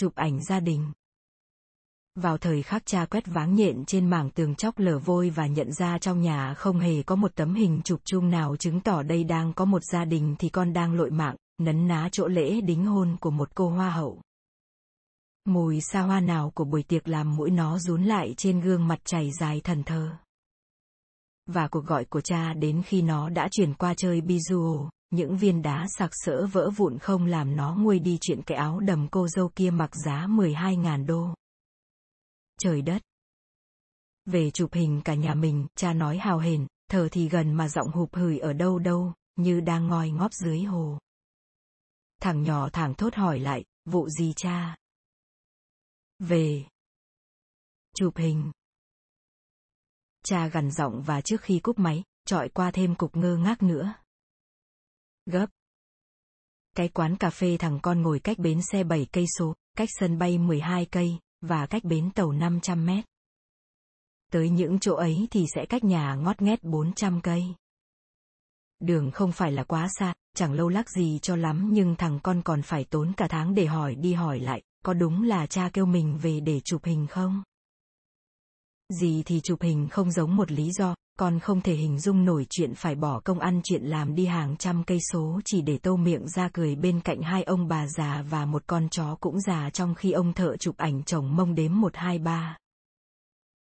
chụp ảnh gia đình. Vào thời khắc cha quét váng nhện trên mảng tường chóc lở vôi và nhận ra trong nhà không hề có một tấm hình chụp chung nào chứng tỏ đây đang có một gia đình thì con đang lội mạng, nấn ná chỗ lễ đính hôn của một cô hoa hậu. Mùi xa hoa nào của buổi tiệc làm mũi nó rún lại trên gương mặt chảy dài thần thơ. Và cuộc gọi của cha đến khi nó đã chuyển qua chơi bizu, những viên đá sạc sỡ vỡ vụn không làm nó nguôi đi chuyện cái áo đầm cô dâu kia mặc giá 12.000 đô. Trời đất! Về chụp hình cả nhà mình, cha nói hào hển, thở thì gần mà giọng hụp hửi ở đâu đâu, như đang ngoi ngóp dưới hồ. Thằng nhỏ thẳng thốt hỏi lại, vụ gì cha? Về. Chụp hình. Cha gần giọng và trước khi cúp máy, trọi qua thêm cục ngơ ngác nữa. Gấp. Cái quán cà phê thằng con ngồi cách bến xe 7 cây số, cách sân bay 12 cây, và cách bến tàu 500 mét. Tới những chỗ ấy thì sẽ cách nhà ngót nghét 400 cây. Đường không phải là quá xa, chẳng lâu lắc gì cho lắm nhưng thằng con còn phải tốn cả tháng để hỏi đi hỏi lại, có đúng là cha kêu mình về để chụp hình không? Gì thì chụp hình không giống một lý do, con không thể hình dung nổi chuyện phải bỏ công ăn chuyện làm đi hàng trăm cây số chỉ để tô miệng ra cười bên cạnh hai ông bà già và một con chó cũng già trong khi ông thợ chụp ảnh chồng mông đếm một hai ba.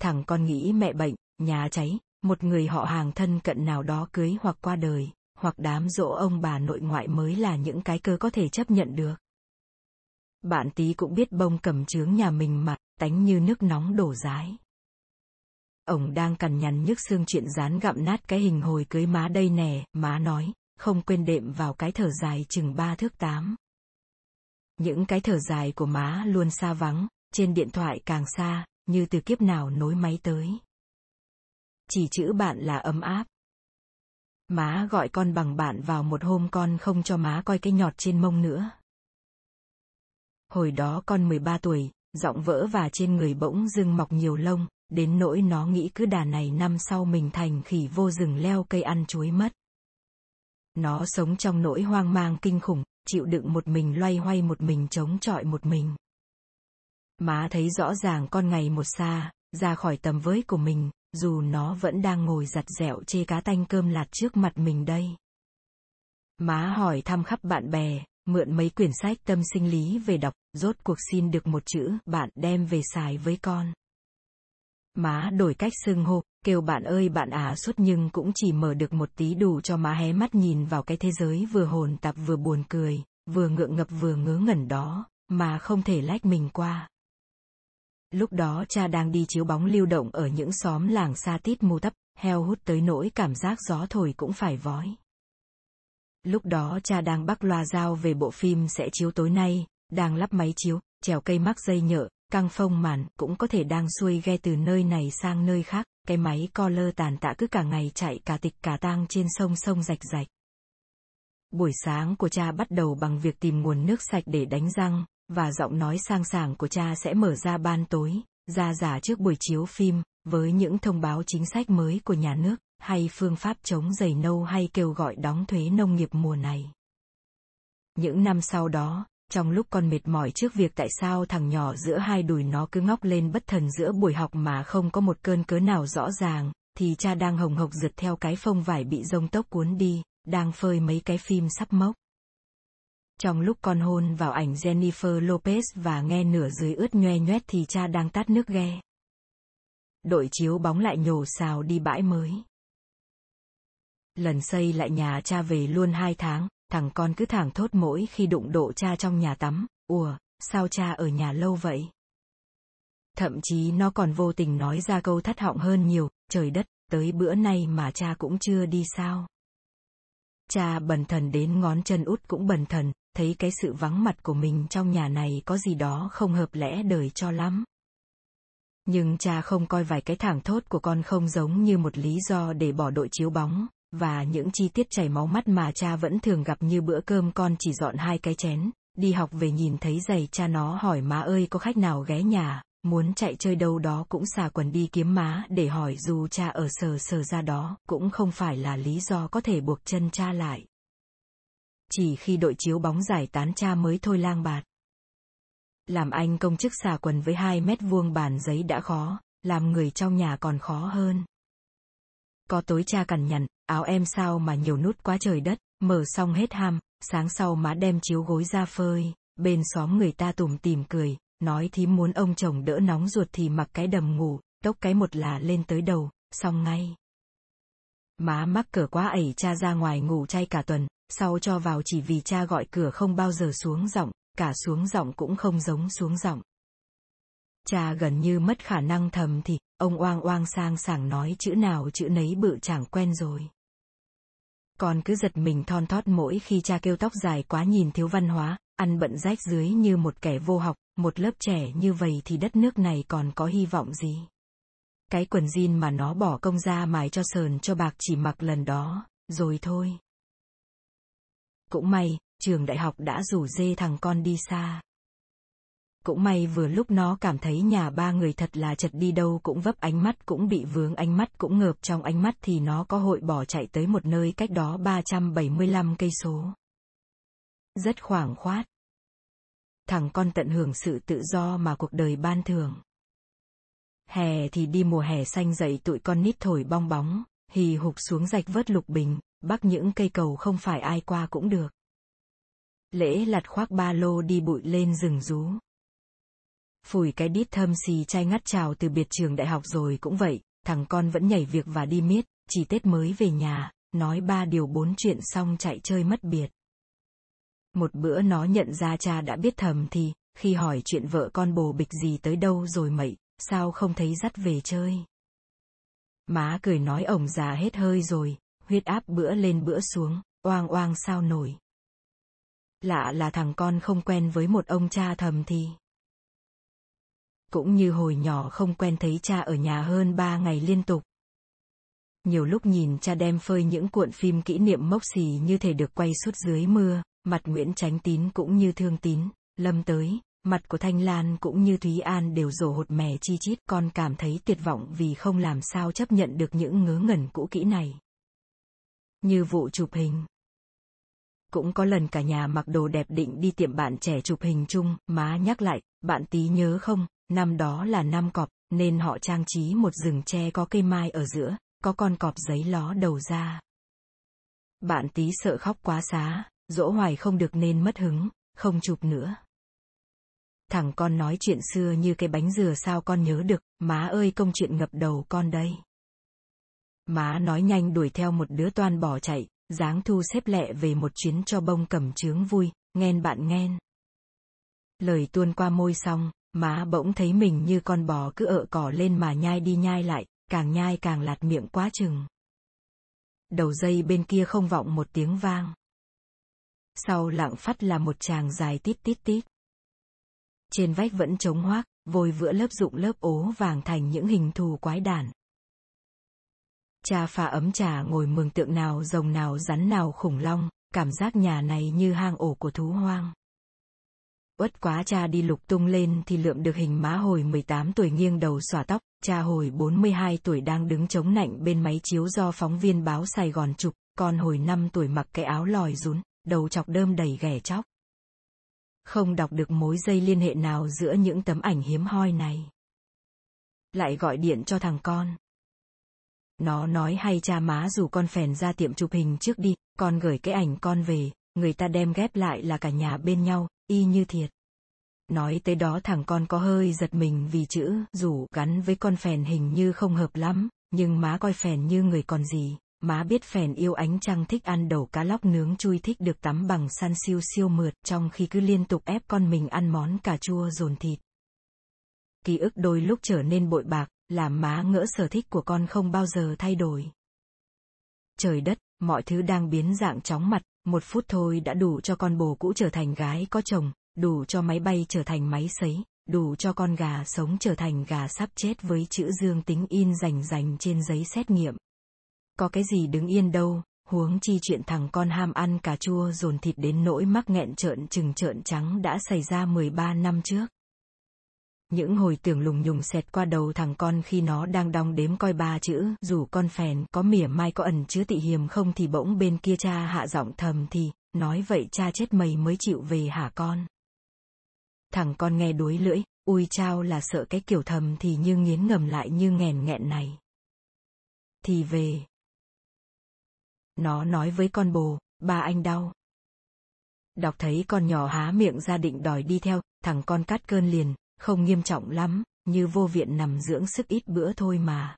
Thằng con nghĩ mẹ bệnh, nhà cháy, một người họ hàng thân cận nào đó cưới hoặc qua đời, hoặc đám dỗ ông bà nội ngoại mới là những cái cơ có thể chấp nhận được. Bạn tí cũng biết bông cầm trướng nhà mình mà, tánh như nước nóng đổ rái. Ông đang cằn nhằn nhức xương chuyện dán gặm nát cái hình hồi cưới má đây nè, má nói, không quên đệm vào cái thở dài chừng ba thước tám. Những cái thở dài của má luôn xa vắng, trên điện thoại càng xa, như từ kiếp nào nối máy tới. Chỉ chữ bạn là ấm áp. Má gọi con bằng bạn vào một hôm con không cho má coi cái nhọt trên mông nữa. Hồi đó con 13 tuổi, giọng vỡ và trên người bỗng dưng mọc nhiều lông, đến nỗi nó nghĩ cứ đà này năm sau mình thành khỉ vô rừng leo cây ăn chuối mất. Nó sống trong nỗi hoang mang kinh khủng, chịu đựng một mình loay hoay một mình chống chọi một mình. Má thấy rõ ràng con ngày một xa, ra khỏi tầm với của mình, dù nó vẫn đang ngồi giặt dẹo chê cá tanh cơm lạt trước mặt mình đây. Má hỏi thăm khắp bạn bè, mượn mấy quyển sách tâm sinh lý về đọc, rốt cuộc xin được một chữ bạn đem về xài với con. Má đổi cách xưng hô, kêu bạn ơi bạn à suốt nhưng cũng chỉ mở được một tí đủ cho má hé mắt nhìn vào cái thế giới vừa hồn tạp vừa buồn cười, vừa ngượng ngập vừa ngớ ngẩn đó, mà không thể lách mình qua. Lúc đó cha đang đi chiếu bóng lưu động ở những xóm làng xa tít mù tấp, heo hút tới nỗi cảm giác gió thổi cũng phải vói. Lúc đó cha đang bắc loa giao về bộ phim sẽ chiếu tối nay, đang lắp máy chiếu, trèo cây mắc dây nhợ, căng phông mạn cũng có thể đang xuôi ghe từ nơi này sang nơi khác, cái máy co lơ tàn tạ cứ cả ngày chạy cả tịch cả tang trên sông sông rạch rạch. Buổi sáng của cha bắt đầu bằng việc tìm nguồn nước sạch để đánh răng, và giọng nói sang sảng của cha sẽ mở ra ban tối, ra giả trước buổi chiếu phim, với những thông báo chính sách mới của nhà nước, hay phương pháp chống dày nâu hay kêu gọi đóng thuế nông nghiệp mùa này. Những năm sau đó, trong lúc con mệt mỏi trước việc tại sao thằng nhỏ giữa hai đùi nó cứ ngóc lên bất thần giữa buổi học mà không có một cơn cớ nào rõ ràng, thì cha đang hồng hộc rượt theo cái phông vải bị rông tốc cuốn đi, đang phơi mấy cái phim sắp mốc. Trong lúc con hôn vào ảnh Jennifer Lopez và nghe nửa dưới ướt nhoe nhoét thì cha đang tắt nước ghe. Đội chiếu bóng lại nhổ xào đi bãi mới. Lần xây lại nhà cha về luôn hai tháng, thằng con cứ thẳng thốt mỗi khi đụng độ cha trong nhà tắm, ùa, sao cha ở nhà lâu vậy? Thậm chí nó còn vô tình nói ra câu thất họng hơn nhiều, trời đất, tới bữa nay mà cha cũng chưa đi sao? Cha bần thần đến ngón chân út cũng bần thần, thấy cái sự vắng mặt của mình trong nhà này có gì đó không hợp lẽ đời cho lắm. Nhưng cha không coi vài cái thẳng thốt của con không giống như một lý do để bỏ đội chiếu bóng, và những chi tiết chảy máu mắt mà cha vẫn thường gặp như bữa cơm con chỉ dọn hai cái chén, đi học về nhìn thấy giày cha nó hỏi má ơi có khách nào ghé nhà, muốn chạy chơi đâu đó cũng xà quần đi kiếm má để hỏi dù cha ở sờ sờ ra đó cũng không phải là lý do có thể buộc chân cha lại. Chỉ khi đội chiếu bóng giải tán cha mới thôi lang bạt. Làm anh công chức xà quần với hai mét vuông bàn giấy đã khó, làm người trong nhà còn khó hơn. Có tối cha cằn nhằn, áo em sao mà nhiều nút quá trời đất, mở xong hết ham, sáng sau má đem chiếu gối ra phơi, bên xóm người ta tủm tìm cười, nói thím muốn ông chồng đỡ nóng ruột thì mặc cái đầm ngủ, tốc cái một là lên tới đầu, xong ngay. Má mắc cửa quá ẩy cha ra ngoài ngủ chay cả tuần, sau cho vào chỉ vì cha gọi cửa không bao giờ xuống giọng, cả xuống giọng cũng không giống xuống giọng. Cha gần như mất khả năng thầm thì, ông oang oang sang sảng nói chữ nào chữ nấy bự chẳng quen rồi. Con cứ giật mình thon thót mỗi khi cha kêu tóc dài quá nhìn thiếu văn hóa, ăn bận rách dưới như một kẻ vô học, một lớp trẻ như vậy thì đất nước này còn có hy vọng gì. Cái quần jean mà nó bỏ công ra mài cho sờn cho bạc chỉ mặc lần đó, rồi thôi. Cũng may, trường đại học đã rủ dê thằng con đi xa. Cũng may vừa lúc nó cảm thấy nhà ba người thật là chật đi đâu cũng vấp ánh mắt cũng bị vướng ánh mắt cũng ngợp trong ánh mắt thì nó có hội bỏ chạy tới một nơi cách đó 375 cây số. Rất khoảng khoát. Thằng con tận hưởng sự tự do mà cuộc đời ban thường. Hè thì đi mùa hè xanh dậy tụi con nít thổi bong bóng, hì hục xuống rạch vớt lục bình, bắc những cây cầu không phải ai qua cũng được. Lễ lặt khoác ba lô đi bụi lên rừng rú. Phủi cái đít thơm xì chai ngắt chào từ biệt trường đại học rồi cũng vậy, thằng con vẫn nhảy việc và đi miết, chỉ Tết mới về nhà, nói ba điều bốn chuyện xong chạy chơi mất biệt. Một bữa nó nhận ra cha đã biết thầm thì, khi hỏi chuyện vợ con bồ bịch gì tới đâu rồi mậy, sao không thấy dắt về chơi. Má cười nói ổng già hết hơi rồi, huyết áp bữa lên bữa xuống, oang oang sao nổi. Lạ là thằng con không quen với một ông cha thầm thì. Cũng như hồi nhỏ không quen thấy cha ở nhà hơn ba ngày liên tục. Nhiều lúc nhìn cha đem phơi những cuộn phim kỷ niệm mốc xì như thể được quay suốt dưới mưa, mặt Nguyễn Tránh Tín cũng như Thương Tín, Lâm tới, mặt của Thanh Lan cũng như Thúy An đều rổ hột mè chi chít con cảm thấy tuyệt vọng vì không làm sao chấp nhận được những ngớ ngẩn cũ kỹ này. Như vụ chụp hình. Cũng có lần cả nhà mặc đồ đẹp định đi tiệm bạn trẻ chụp hình chung, má nhắc lại, bạn tí nhớ không, năm đó là năm cọp, nên họ trang trí một rừng tre có cây mai ở giữa, có con cọp giấy ló đầu ra. Bạn tí sợ khóc quá xá, dỗ hoài không được nên mất hứng, không chụp nữa. Thằng con nói chuyện xưa như cái bánh dừa sao con nhớ được, má ơi công chuyện ngập đầu con đây. Má nói nhanh đuổi theo một đứa toan bỏ chạy, dáng thu xếp lẹ về một chuyến cho bông cầm trướng vui, nghen bạn nghen. Lời tuôn qua môi xong, má bỗng thấy mình như con bò cứ ợ cỏ lên mà nhai đi nhai lại, càng nhai càng lạt miệng quá chừng. Đầu dây bên kia không vọng một tiếng vang. Sau lặng phát là một chàng dài tít tít tít. Trên vách vẫn trống hoác, vôi vữa lớp dụng lớp ố vàng thành những hình thù quái đản. Cha pha ấm trà ngồi mường tượng nào rồng nào rắn nào khủng long, cảm giác nhà này như hang ổ của thú hoang. Uất quá cha đi lục tung lên thì lượm được hình má hồi 18 tuổi nghiêng đầu xòa tóc, cha hồi 42 tuổi đang đứng chống nạnh bên máy chiếu do phóng viên báo Sài Gòn chụp, con hồi 5 tuổi mặc cái áo lòi rún, đầu chọc đơm đầy ghẻ chóc. Không đọc được mối dây liên hệ nào giữa những tấm ảnh hiếm hoi này. Lại gọi điện cho thằng con. Nó nói hay cha má dù con phèn ra tiệm chụp hình trước đi, con gửi cái ảnh con về, người ta đem ghép lại là cả nhà bên nhau, y như thiệt. Nói tới đó thằng con có hơi giật mình vì chữ rủ gắn với con phèn hình như không hợp lắm, nhưng má coi phèn như người còn gì, má biết phèn yêu ánh trăng thích ăn đầu cá lóc nướng chui thích được tắm bằng san siêu siêu mượt trong khi cứ liên tục ép con mình ăn món cà chua dồn thịt. Ký ức đôi lúc trở nên bội bạc, làm má ngỡ sở thích của con không bao giờ thay đổi. Trời đất, mọi thứ đang biến dạng chóng mặt, một phút thôi đã đủ cho con bồ cũ trở thành gái có chồng, đủ cho máy bay trở thành máy sấy, đủ cho con gà sống trở thành gà sắp chết với chữ dương tính in rành rành trên giấy xét nghiệm. Có cái gì đứng yên đâu, huống chi chuyện thằng con ham ăn cà chua dồn thịt đến nỗi mắc nghẹn trợn trừng trợn trắng đã xảy ra 13 năm trước. Những hồi tưởng lùng nhùng xẹt qua đầu thằng con khi nó đang đong đếm coi ba chữ, dù con phèn có mỉa mai có ẩn chứa tị hiềm không thì bỗng bên kia cha hạ giọng thầm thì, nói vậy cha chết mày mới chịu về hả con. Thằng con nghe đuối lưỡi, ui chao là sợ cái kiểu thầm thì như nghiến ngầm lại như nghèn nghẹn này. Thì về. Nó nói với con bồ, ba anh đau. Đọc thấy con nhỏ há miệng ra định đòi đi theo, thằng con cắt cơn liền, không nghiêm trọng lắm, như vô viện nằm dưỡng sức ít bữa thôi mà.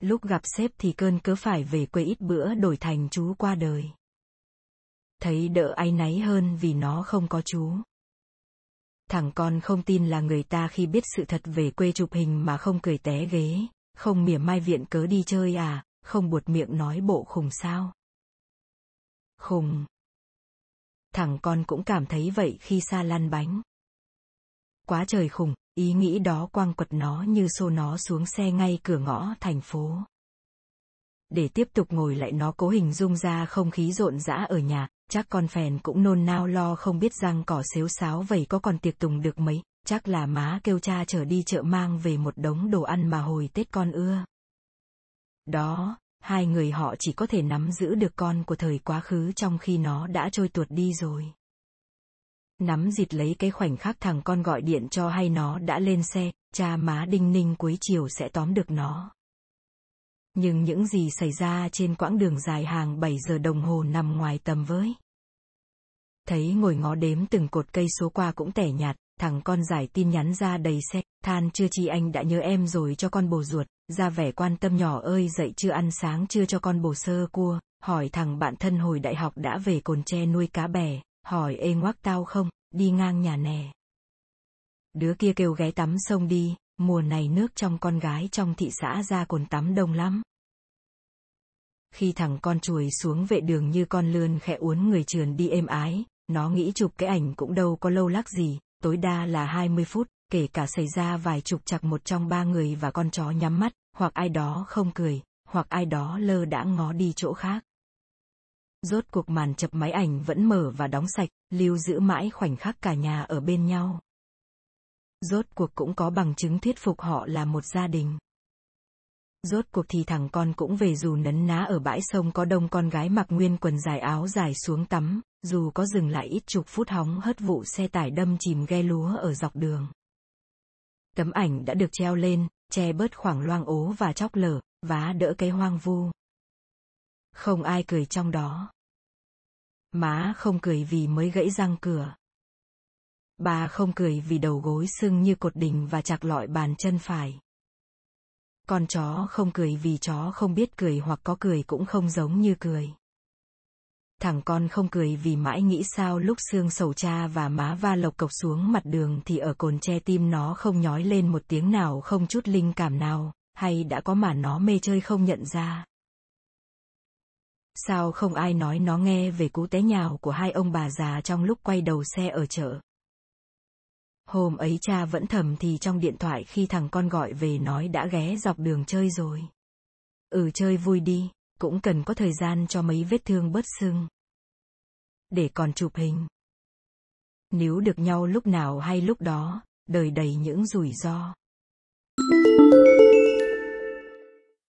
Lúc gặp sếp thì cơn cớ phải về quê ít bữa đổi thành chú qua đời. Thấy đỡ áy náy hơn vì nó không có chú. Thằng con không tin là người ta khi biết sự thật về quê chụp hình mà không cười té ghế, không mỉa mai viện cớ đi chơi à, không buột miệng nói bộ khùng sao. Khùng. Thằng con cũng cảm thấy vậy khi xa lăn bánh. Quá trời khủng, ý nghĩ đó quăng quật nó như xô nó xuống xe ngay cửa ngõ thành phố. Để tiếp tục ngồi lại nó cố hình dung ra không khí rộn rã ở nhà, chắc con phèn cũng nôn nao lo không biết rằng cỏ xếu xáo vậy có còn tiệc tùng được mấy, chắc là má kêu cha chở đi chợ mang về một đống đồ ăn mà hồi Tết con ưa. Đó, hai người họ chỉ có thể nắm giữ được con của thời quá khứ trong khi nó đã trôi tuột đi rồi. Nắm dịt lấy cái khoảnh khắc thằng con gọi điện cho hay nó đã lên xe, cha má đinh ninh cuối chiều sẽ tóm được nó. Nhưng những gì xảy ra trên quãng đường dài hàng 7 giờ đồng hồ nằm ngoài tầm với. Thấy ngồi ngó đếm từng cột cây số qua cũng tẻ nhạt, thằng con giải tin nhắn ra đầy xe, than chưa chi anh đã nhớ em rồi cho con bồ ruột, ra vẻ quan tâm nhỏ ơi dậy chưa ăn sáng chưa cho con bồ sơ cua, hỏi thằng bạn thân hồi đại học đã về cồn tre nuôi cá bè, hỏi ê ngoác tao không, đi ngang nhà nè. Đứa kia kêu ghé tắm sông đi, mùa này nước trong con gái trong thị xã ra cồn tắm đông lắm. Khi thằng con chuồi xuống vệ đường như con lươn khẽ uốn người trườn đi êm ái, nó nghĩ chụp cái ảnh cũng đâu có lâu lắc gì, tối đa là 20 phút, kể cả xảy ra vài chục chặt một trong ba người và con chó nhắm mắt, hoặc ai đó không cười, hoặc ai đó lơ đã ngó đi chỗ khác. Rốt cuộc màn chập máy ảnh vẫn mở và đóng sạch, lưu giữ mãi khoảnh khắc cả nhà ở bên nhau. Rốt cuộc cũng có bằng chứng thuyết phục họ là một gia đình. Rốt cuộc thì thằng con cũng về dù nấn ná ở bãi sông có đông con gái mặc nguyên quần dài áo dài xuống tắm, dù có dừng lại ít chục phút hóng hất vụ xe tải đâm chìm ghe lúa ở dọc đường. Tấm ảnh đã được treo lên, che bớt khoảng loang ố và chóc lở, vá đỡ cái hoang vu. Không ai cười trong đó. Má không cười vì mới gãy răng cửa. Bà không cười vì đầu gối sưng như cột đình và chặt lọi bàn chân phải. Con chó không cười vì chó không biết cười hoặc có cười cũng không giống như cười. Thằng con không cười vì mãi nghĩ sao lúc xương sầu cha và má va lộc cộc xuống mặt đường thì ở cồn tre tim nó không nhói lên một tiếng nào không chút linh cảm nào, hay đã có mà nó mê chơi không nhận ra. Sao không ai nói nó nghe về cú té nhào của hai ông bà già trong lúc quay đầu xe ở chợ? Hôm ấy cha vẫn thầm thì trong điện thoại khi thằng con gọi về nói đã ghé dọc đường chơi rồi. Ừ chơi vui đi, cũng cần có thời gian cho mấy vết thương bớt sưng. Để còn chụp hình. Nếu được nhau lúc nào hay lúc đó, đời đầy những rủi ro.